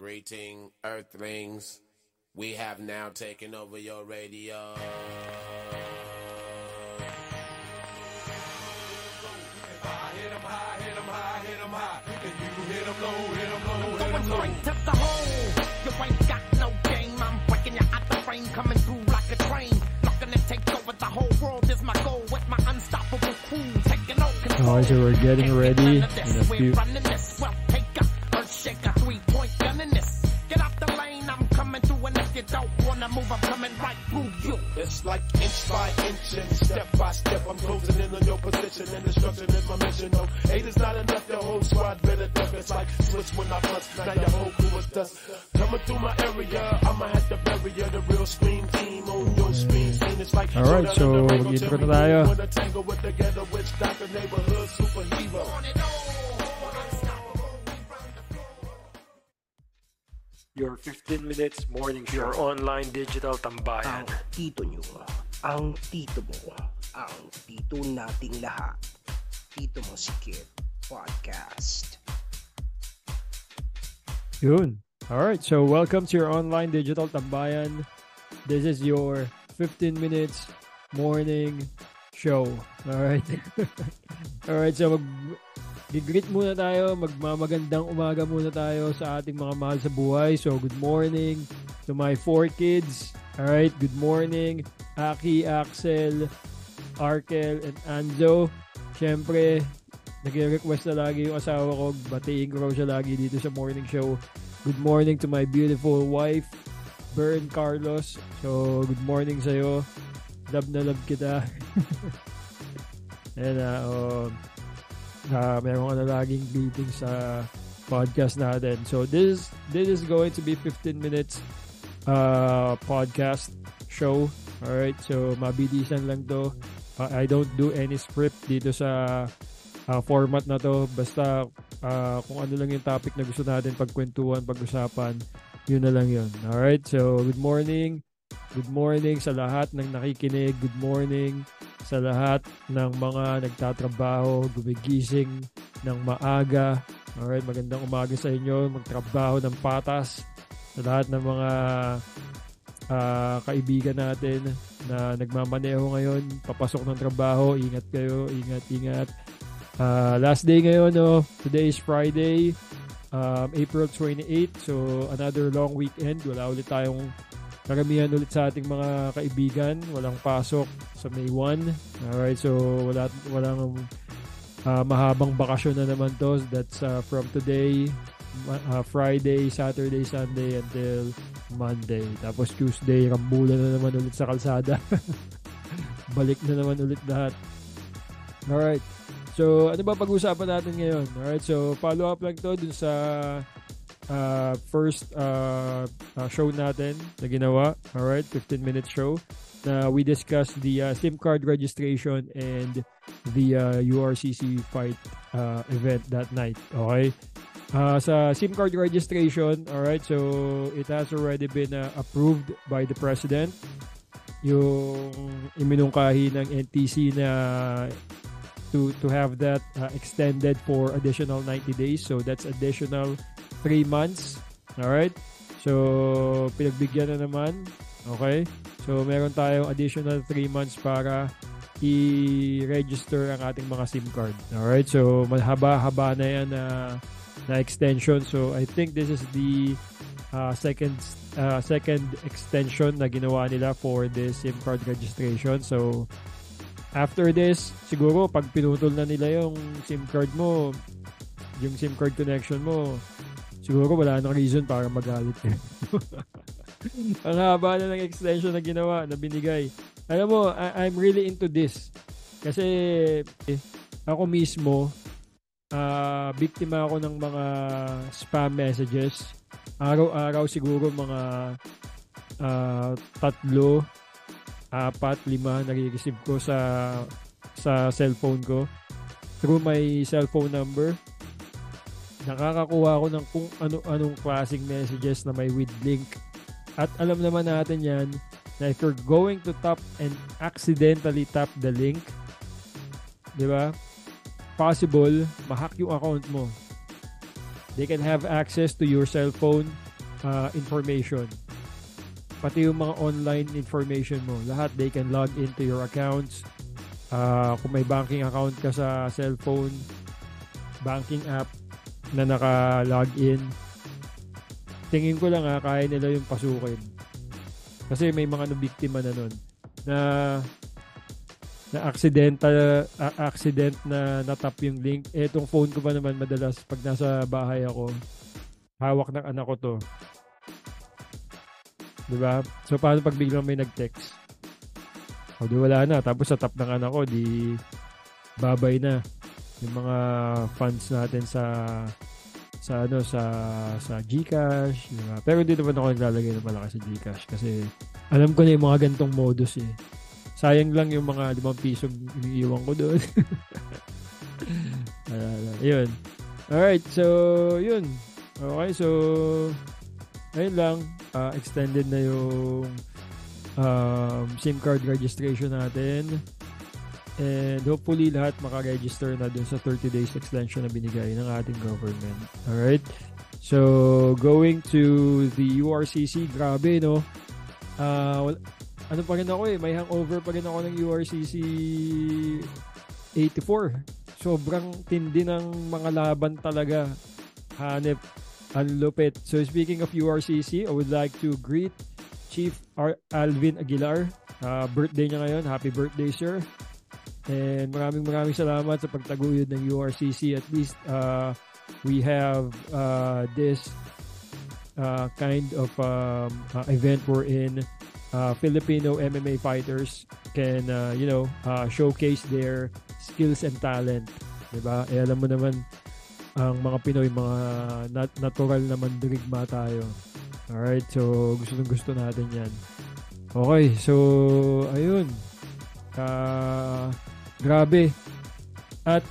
Greeting, Earthlings. We have now taken over your radio. If I'm going straight to the hole. You ain't got no game. I'm breaking you out the frame, coming through like a train. Looking to take over the whole world is my goal with my unstoppable crew. Taking all control. Okay, we're getting ready in a few. Don't wanna move, I'm coming right through you. It's like inch by inch and step by step I'm closing in on your position and destruction is my mission. No, eight is not enough, your whole squad better duck. It's like switch when I bust, now your whole crew is dust. Coming through my area, I'ma have to bury you. The real scream team on your screen scene. It's like Alright, Jordan so and the Rainbow Your 15 minutes morning show. Your online digital tambayan. ang tito nyo, ang tito mo, ang tito nating lahat. Tito mo si Kid Podcast. Yun. Alright, so welcome to your online digital tambayan. This is your 15 minutes morning show. Alright. Alright, so mag greet muna tayo, magmamagandang umaga muna tayo sa ating mga mahal sa buhay. So good morning to my four kids. Alright, good morning Aki, Axel, Arkel, and Anzo. Siyempre, nag-request na lagi yung asawa ko. Batiin ko raw siya lagi dito sa morning show. Good morning to my beautiful wife, Bern Carlos. So, good morning sa'yo. Love na love kita. And, uh, um, uh, meron ka na laging greeting sa podcast natin. So, this, this is going to be 15 minutes uh, podcast show. Alright, so mabilisan lang to. Uh, I don't do any script dito sa uh, format na to. Basta uh, kung ano lang yung topic na gusto natin pagkwentuhan, pag-usapan, yun na lang yun. Alright, so good morning. Good morning sa lahat ng nakikinig. Good morning sa lahat ng mga nagtatrabaho, gumigising ng maaga. Alright, magandang umaga sa inyo. Magtrabaho ng patas sa lahat ng mga ah, kaibigan natin na nagmamaneho ngayon, papasok ng trabaho, ingat kayo, ingat, ingat. Ah, last day ngayon, no? Today is Friday, um, April 28. So, another long weekend. Wala ulit tayong karamihan ulit sa ating mga kaibigan. Walang pasok sa May 1. Alright, so wala, walang ah, mahabang bakasyon na naman to. That's ah, from today, ah, Friday, Saturday, Sunday until Monday. Tapos Tuesday, rambulan na naman ulit sa kalsada. Balik na naman ulit lahat. Alright. So, ano ba pag-usapan natin ngayon? Alright, so follow up lang to dun sa uh, first uh, uh, show natin na ginawa. Alright, 15-minute show na we discussed the uh, SIM card registration and the uh, URCC fight uh, event that night. Okay? Uh, sa SIM card registration, alright, so it has already been uh, approved by the President. Yung iminungkahi ng NTC na to to have that uh, extended for additional 90 days. So that's additional 3 months. Alright? So, pinagbigyan na naman. Okay? So, meron tayong additional 3 months para i-register ang ating mga SIM card. Alright? So, mahaba-haba na yan na, na extension. So, I think this is the uh, second uh, second extension na ginawa nila for the SIM card registration. So, after this, siguro pag pinutol na nila yung SIM card mo, yung SIM card connection mo, siguro wala nang reason para magalit ka. Ang haba na ng extension na ginawa, na binigay. Alam mo, I- I'm really into this. Kasi eh, ako mismo, ah biktima ako ng mga spam messages. Araw-araw siguro mga ah, tatlo, apat, lima nare-receive ko sa sa cellphone ko through my cellphone number. Nakakakuha ako ng kung ano-anong klaseng messages na may with link. At alam naman natin yan na if you're going to tap and accidentally tap the link, di ba? Possible, mahack yung account mo. They can have access to your cellphone uh, information. Pati yung mga online information mo. Lahat, they can log into your accounts. Uh, kung may banking account ka sa cellphone, banking app na naka-log in, tingin ko lang ha, kaya nila yung pasukin. Kasi may mga nabiktima na nun na na accidental uh, accident na natap yung link. Etong phone ko pa naman madalas pag nasa bahay ako, hawak ng anak ko to. 'Di ba? So paano pag biglang may nag-text? O di wala na. Tapos sa tap ng anak ko, di babay na yung mga funds natin sa sa ano sa sa GCash, diba? Pero dito pa ako naglalagay ng malaki sa GCash kasi alam ko na yung mga gantong modus eh. Sayang lang yung mga 5 piso iniiwan ko doon. uh, yun. Alright, so yun. Okay, so ayun lang. Uh, extended na yung um, SIM card registration natin. And hopefully lahat makaregister na dun sa 30 days extension na binigay ng ating government. Alright? So, going to the URCC, grabe no? Uh, ano pa rin ako eh, may hangover pa rin ako ng URCC 84. Sobrang tindi ng mga laban talaga. Hanep, ang lupit. So speaking of URCC, I would like to greet Chief Alvin Aguilar. Uh, birthday niya ngayon. Happy birthday, sir. And maraming maraming salamat sa pagtaguyod ng URCC. At least uh, we have uh, this uh, kind of um, uh, event we're in. Uh, Filipino MMA fighters can, uh, you know, uh, showcase their skills and talent. Diba? Eh, alam mo naman, ang mga Pinoy, mga nat- natural na mandirigma tayo. Alright, so gusto nung gusto natin yan. Okay, so ayun. Uh, grabe. At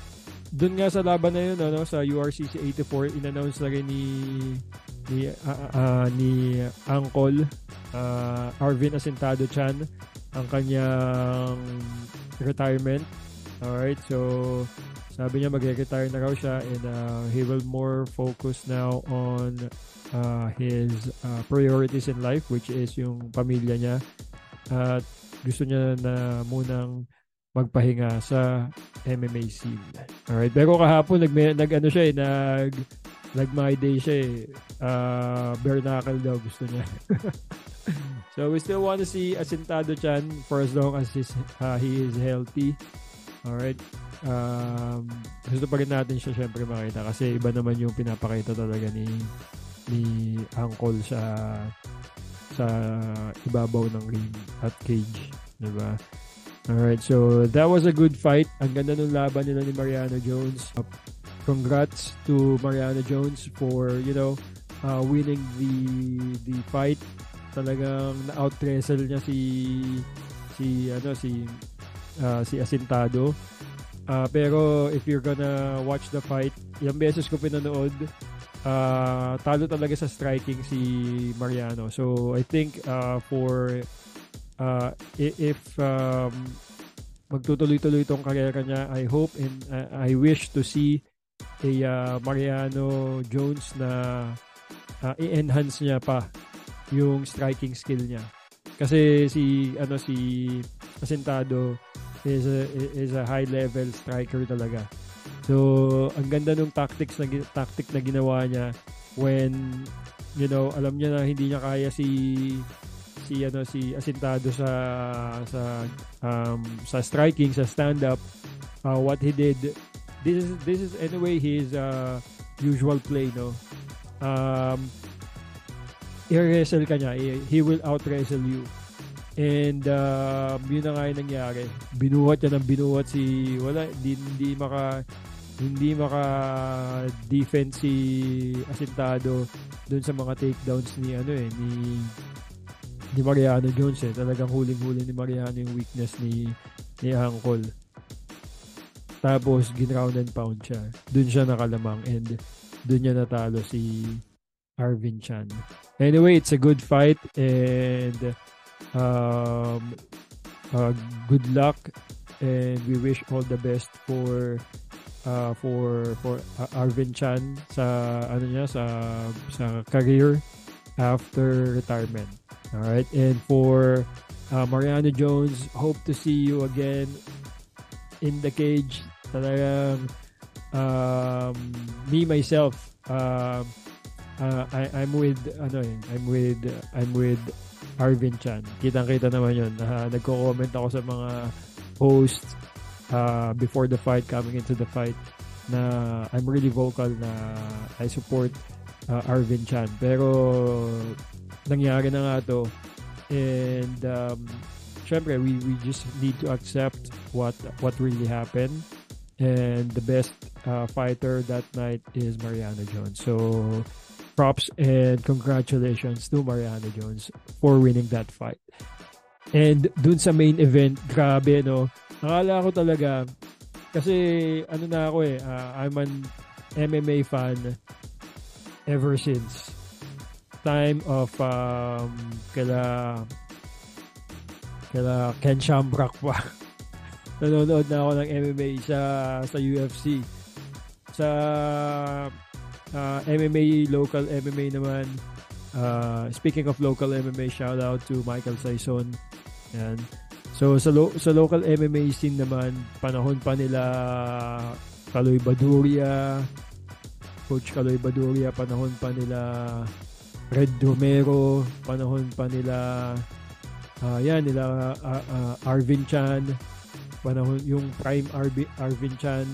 dun nga sa laban na yun, ano, sa URCC 84, in-announce na rin ni ni uh, uh, ni Angkol uh, Arvin Asentado Chan ang kanyang retirement. Alright, so sabi niya magre-retire na raw siya and uh, he will more focus now on uh, his uh, priorities in life which is yung pamilya niya at gusto niya na munang magpahinga sa MMA scene. Alright, pero kahapon nag, nag ano siya eh, nag nag my day siya eh. Uh, bare knuckle daw gusto niya. so we still want to see Asintado Chan for as long as he's, uh, he is healthy. Alright. Um, gusto pa rin natin siya syempre makita kasi iba naman yung pinapakita talaga ni ni Uncle sa sa ibabaw ng ring at cage, 'di ba? Alright, so that was a good fight. Ang ganda ng laban nila ni Mariano Jones. Uh, congrats to Mariano Jones for, you know, uh, winning the the fight. Talagang na-out wrestle niya si si ano si uh, si Asintado. Uh, pero if you're gonna watch the fight, ilang beses ko pinanood, uh, talo talaga sa striking si Mariano. So I think uh, for uh, if um, magtutuloy-tuloy itong karera niya, I hope and uh, I wish to see a uh, Mariano Jones na uh, i-enhance niya pa yung striking skill niya. Kasi si ano si Asentado is a, is a high level striker talaga. So, ang ganda ng tactics na tactic na ginawa niya when you know, alam niya na hindi niya kaya si si ano si Asintado sa sa um, sa striking sa stand up uh, what he did this is this is anyway his uh, usual play no? Um i-wrestle ka niya. He will out wrestle you. And uh, yun na nga yung nangyari. Binuhat niya ng binuhat si wala hindi, hindi maka hindi maka defense si Asintado doon sa mga takedowns ni ano eh ni ni Mariano Jones eh. Talagang huling-huli ni Mariano yung weakness ni ni Angkol. Tapos, ginround and pound siya. Doon siya nakalamang and doon niya natalo si Arvin Chan. Anyway, it's a good fight and um, uh, good luck and we wish all the best for uh, for for uh, Arvin Chan sa ano niya sa sa career after retirement. All right, and for uh, Mariano Jones, hope to see you again in the cage. Talagang um, me myself, um, uh, I, I'm with ano eh, I'm with I'm with Arvin Chan. Kitang-kita naman 'yon. Uh, nagko-comment ako sa mga hosts uh, before the fight, coming into the fight na I'm really vocal na I support uh, Arvin Chan. Pero nangyari na nga to and um, syempre we, we just need to accept what what really happened and the best uh, fighter that night is Mariana Jones. So props and congratulations to Mariana Jones for winning that fight. And dun sa main event, grabe no. Akala ko talaga kasi ano na ako eh, uh, I'm an MMA fan ever since time of um, kala kala Ken Shamrock pa. Nanonood na ako ng MMA sa sa UFC. Sa uh, MMA, local MMA naman. Uh, speaking of local MMA, shout out to Michael Saison. Yan. So sa lo- sa local MMA scene naman, panahon pa nila Kaloy Baduria, Coach Kaloy Baduria, panahon pa nila Red Romero, panahon pa nila uh, yan, nila uh, uh, Arvin Chan, panahon yung prime Arvin, Arvin Chan,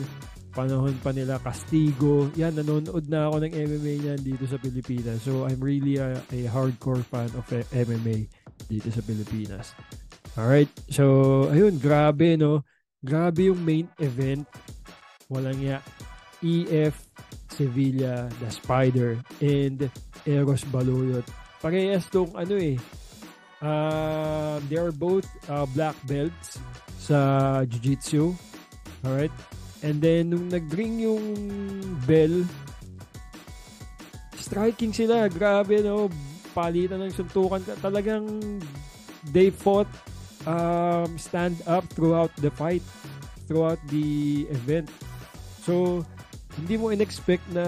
panahon pa nila Castigo. Yan, nanonood na ako ng MMA niyan dito sa Pilipinas. So, I'm really a, a hardcore fan of MMA dito sa Pilipinas. Alright, so, ayun, grabe, no? Grabe yung main event. Walang ya. EF Sevilla, The Spider, and Eros Baloyot. Parehas tong ano eh. Uh, they are both uh, black belts sa Jiu-Jitsu. Alright? And then, nung nag-ring yung bell, striking sila. Grabe, no? Palitan ng suntukan. Talagang they fought um, stand up throughout the fight, throughout the event. So, hindi mo in-expect na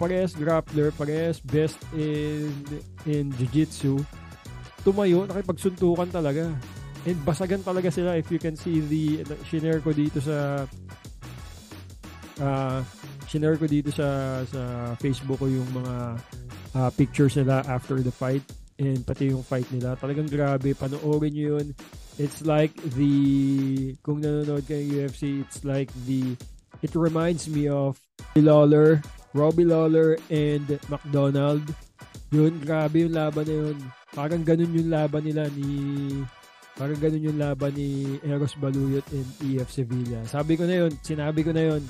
parehas grappler, parehas best in in jiu-jitsu, tumayo, nakipagsuntukan talaga. And basagan talaga sila if you can see the shinare ko dito sa uh, shinare ko dito sa sa Facebook ko yung mga uh, pictures nila after the fight and pati yung fight nila. Talagang grabe, panoorin nyo yun. It's like the kung nanonood kayo UFC, it's like the it reminds me of Lawler, Robbie Lawler, and McDonald. Yun, grabe yung laban na yun. Parang ganun yung laban nila ni parang ganun yung laban ni Eros Baluyot and EF Sevilla. Sabi ko na yun, sinabi ko na yun,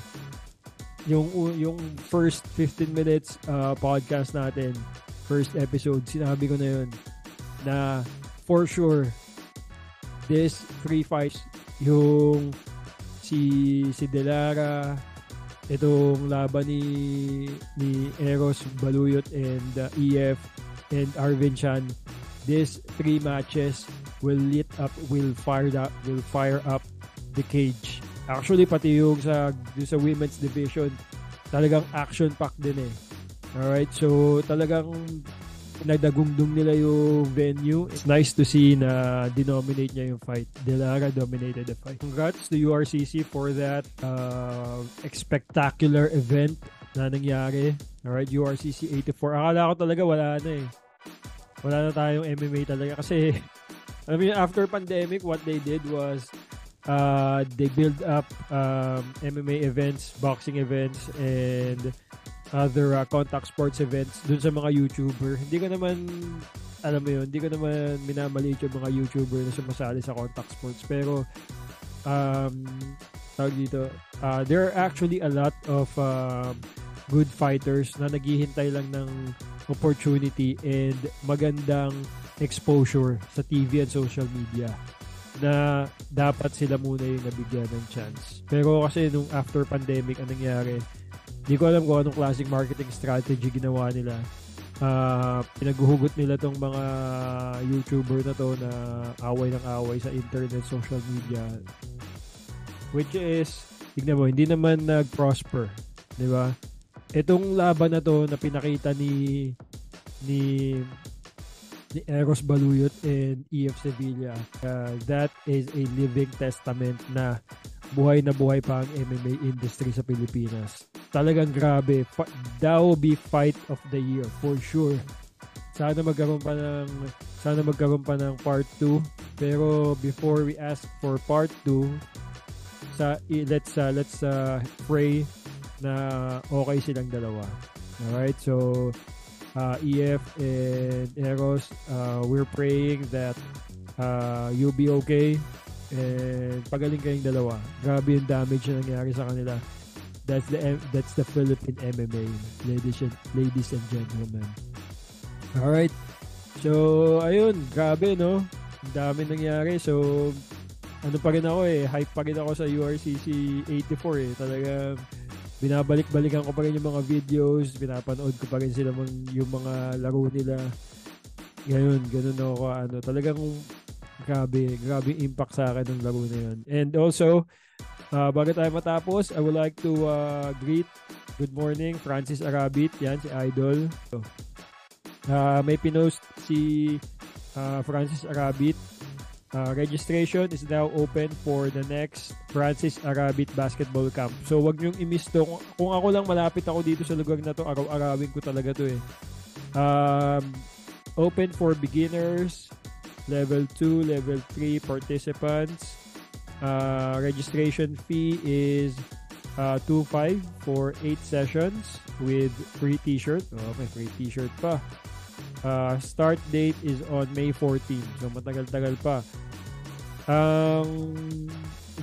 yung yung first 15 minutes uh, podcast natin, first episode, sinabi ko na yun na for sure this three fights yung si si Delara itong laban ni ni Eros Baluyot and uh, EF and Arvin Chan. These three matches will lit up will fire up will fire up the cage. Actually pati yung sa sa women's division talagang action pack din eh. Alright so talagang nagdagumdum nila yung venue. It's nice to see na denominate niya yung fight. Delara dominated the fight. Congrats to URCC for that uh, spectacular event na nangyari. Alright, URCC 84. Akala ko talaga wala na eh. Wala na tayong MMA talaga kasi alam mo after pandemic, what they did was uh, they build up um, MMA events, boxing events, and other uh, contact sports events dun sa mga YouTuber. Hindi ko naman, alam mo yun, hindi ko naman minamaliit yung mga YouTuber na sumasali sa contact sports. Pero, um, tawag dito, uh, there are actually a lot of uh, good fighters na naghihintay lang ng opportunity and magandang exposure sa TV and social media na dapat sila muna yung nabigyan ng chance. Pero kasi nung after pandemic, anong nangyari, hindi ko alam kung anong classic marketing strategy ginawa nila. Uh, pinaghuhugot nila tong mga YouTuber na to na away ng away sa internet, social media. Which is, tignan mo, hindi naman nag-prosper. Di ba? Itong laban na to na pinakita ni ni ni Eros Baluyot and EF Sevilla. Uh, that is a living testament na buhay na buhay pa ang MMA industry sa Pilipinas. Talagang grabe. Pa- that will be fight of the year for sure. Sana magkaroon pa ng sana magkaroon pa ng part 2. Pero before we ask for part 2, sa let's uh, let's uh, pray na okay silang dalawa. Alright, so uh, EF and Eros, uh, we're praying that uh, you'll be okay and pagaling kayong dalawa. Grabe yung damage na nangyari sa kanila. That's the that's the Philippine MMA, ladies and ladies and gentlemen. All right. So, ayun, grabe no. Ang dami nangyari. So, ano pa rin ako eh, hype pa rin ako sa URCC 84 eh. Talagang binabalik-balikan ko pa rin yung mga videos, pinapanood ko pa rin sila mga, yung mga laro nila. Ngayon, ganun ako ano. Talagang grabe, grabe impact sa akin ng laro na yun. And also, uh, bago tayo matapos, I would like to uh, greet good morning Francis Arabit, yan si Idol. Uh, may pinost si uh, Francis Arabit Uh, registration is now open for the next Francis Arabit Basketball Camp. So, wag niyong i-miss to. Kung, kung ako lang malapit ako dito sa lugar na to, araw-arawin ko talaga to eh. Um, open for beginners, level 2, level 3 participants. Uh, registration fee is uh, 2.5 for 8 sessions with free t-shirt. Oh, may free t-shirt pa. Uh, start date is on May 14. So matagal-tagal pa. Ang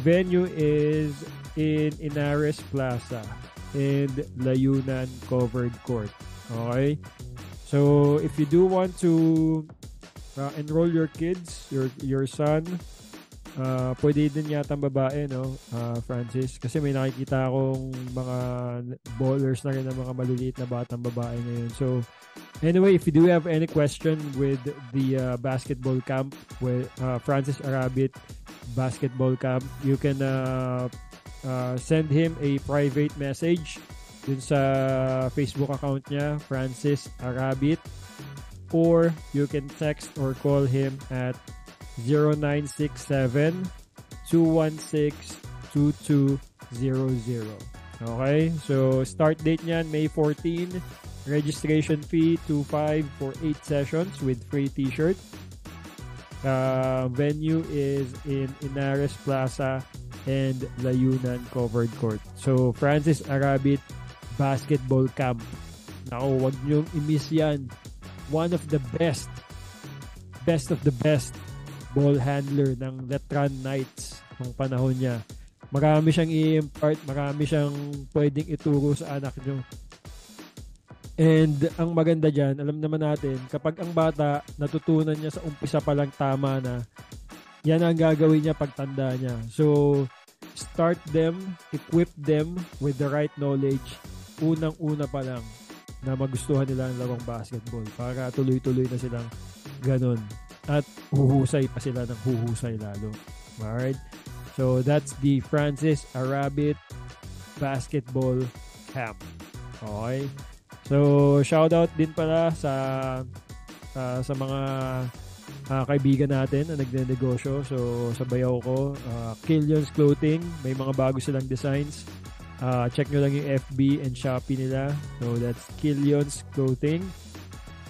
venue is in Inares Plaza and Layunan Covered Court. Okay? So if you do want to uh, enroll your kids, your your son, uh, pwede din yata ang babae, no? Uh, Francis. Kasi may nakikita akong mga ballers na rin ng mga maliliit na batang babae ngayon. So, Anyway, if you do have any question with the uh, basketball camp, with uh, Francis Arabit basketball camp, you can uh, uh, send him a private message dun sa Facebook account niya, Francis Arabit, or you can text or call him at 0967 216 2200. Okay? So, start date niyan, May 14. Registration fee, 2.5 for 8 sessions with free t-shirt. Uh, venue is in Inares Plaza and Layunan Covered Court. So, Francis Arabit Basketball Camp. Naku, wag niyong i-miss yan. One of the best, best of the best ball handler ng Letran Knights ng panahon niya. Marami siyang i-impart, marami siyang pwedeng ituro sa anak niyo. And ang maganda dyan, alam naman natin, kapag ang bata natutunan niya sa umpisa pa lang tama na, yan ang gagawin niya pagtanda niya. So, start them, equip them with the right knowledge, unang-una pa lang na magustuhan nila ang larong basketball para tuloy-tuloy na silang ganun. At huhusay pa sila ng huhusay lalo. Alright? So, that's the Francis Arabit Basketball Camp. Okay? So, shout out din pala sa uh, sa mga uh, kaibigan natin na nagne-negosyo. So, sa bayaw ko, uh, Killian's Clothing, may mga bago silang designs. Uh, check nyo lang yung FB and Shopee nila. So, that's Killian's Clothing.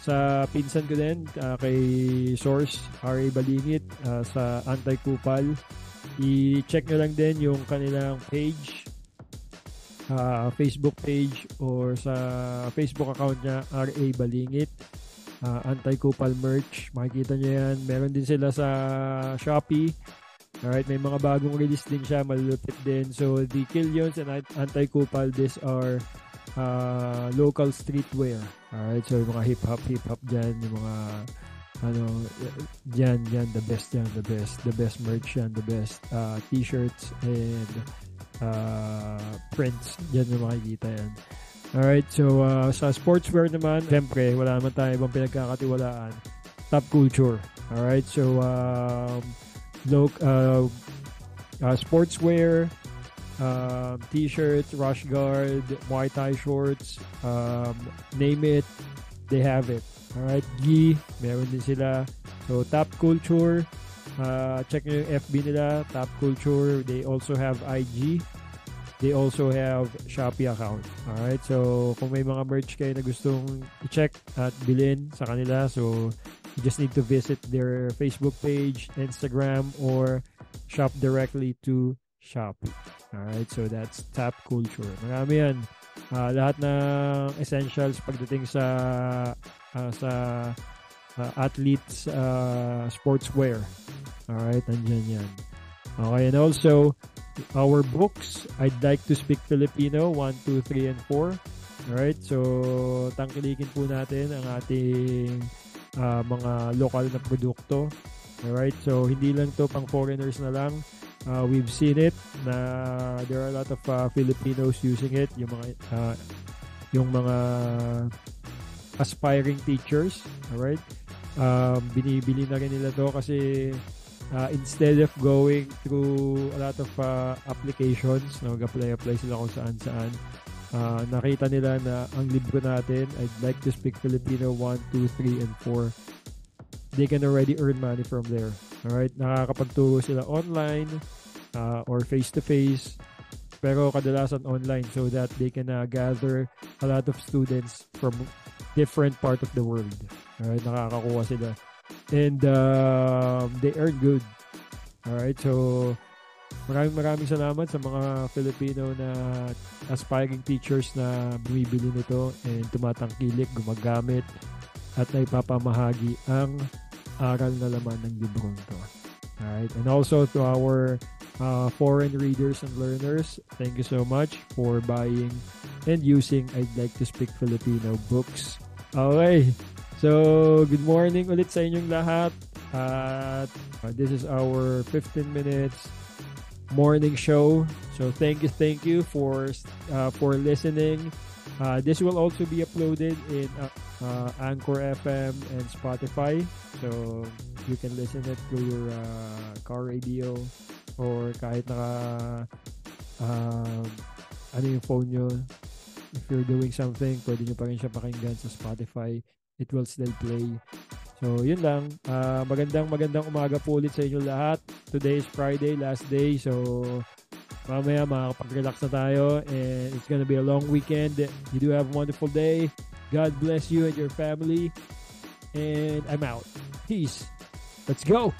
Sa pinsan ko din, uh, kay Source, R.A. Balingit, uh, sa Anti-Kupal. I-check nyo lang din yung kanilang page uh, Facebook page or sa Facebook account niya RA Balingit uh, Anti-Kupal merch makikita niyo yan meron din sila sa Shopee alright may mga bagong release din siya malulupit din so the Killions and Anti-Kupal these are uh, local streetwear alright so yung mga hip-hop hip-hop dyan yung mga ano dyan dyan the best yan the best the best merch yan the best uh, t-shirts and uh, prints. Diyan yung makikita yan. Alright, so uh, sa sportswear naman, siyempre, wala naman tayo ibang pinagkakatiwalaan. Top culture. Alright, so um, look, uh, uh, sportswear, um, t-shirts, rush guard, Muay Thai shorts, um, name it, they have it. Alright, Gi, meron din sila. So, Top Culture, uh, check nyo yung FB nila, Top Culture. They also have IG. They also have Shopee account. Alright, so kung may mga merch kayo na gustong i-check at bilhin sa kanila, so you just need to visit their Facebook page, Instagram, or shop directly to Shopee. Alright, so that's Top Culture. Marami yan. Uh, lahat ng essentials pagdating sa uh, sa uh, athletes uh, sportswear. Alright, nandyan yan. Okay, and also, our books, I'd like to speak Filipino, 1, 2, 3, and 4. Alright, so tangkilikin po natin ang ating uh, mga lokal na produkto. Alright, so hindi lang to pang foreigners na lang. Uh, we've seen it na there are a lot of uh, Filipinos using it. Yung mga uh, yung mga aspiring teachers. Alright? Um, binibili na rin nila to kasi uh, instead of going through a lot of uh, applications, nag-apply-apply sila kung saan-saan, uh, nakita nila na ang libro natin, I'd like to speak Filipino 1, 2, 3, and 4, they can already earn money from there. Alright? Nakakapagturo sila online uh, or face-to-face pero kadalasan online so that they can uh, gather a lot of students from different part of the world. Alright, nakakakuha sila. And um, they earn good. Alright, so maraming maraming salamat sa mga Filipino na aspiring teachers na bumibili nito and tumatangkilik, gumagamit at naipapamahagi ang aral na laman ng librong to. Alright, and also to our uh, foreign readers and learners, thank you so much for buying and using I'd Like to Speak Filipino books. Okay, so good morning ulit sa inyong lahat. At uh, this is our 15 minutes morning show. So thank you, thank you for uh, for listening. Uh, this will also be uploaded in uh, uh, Anchor FM and Spotify. So you can listen it through your uh, car radio or kahit naka uh, ano yung phone nyo. If you're doing something, pwede nyo pa rin siya pakinggan sa Spotify. It will still play. So, yun lang. Uh, magandang magandang umaga po ulit sa inyo lahat. Today is Friday, last day. So, mamaya makakapag-relax na tayo and it's gonna be a long weekend. You do have a wonderful day. God bless you and your family. And I'm out. Peace. Let's go.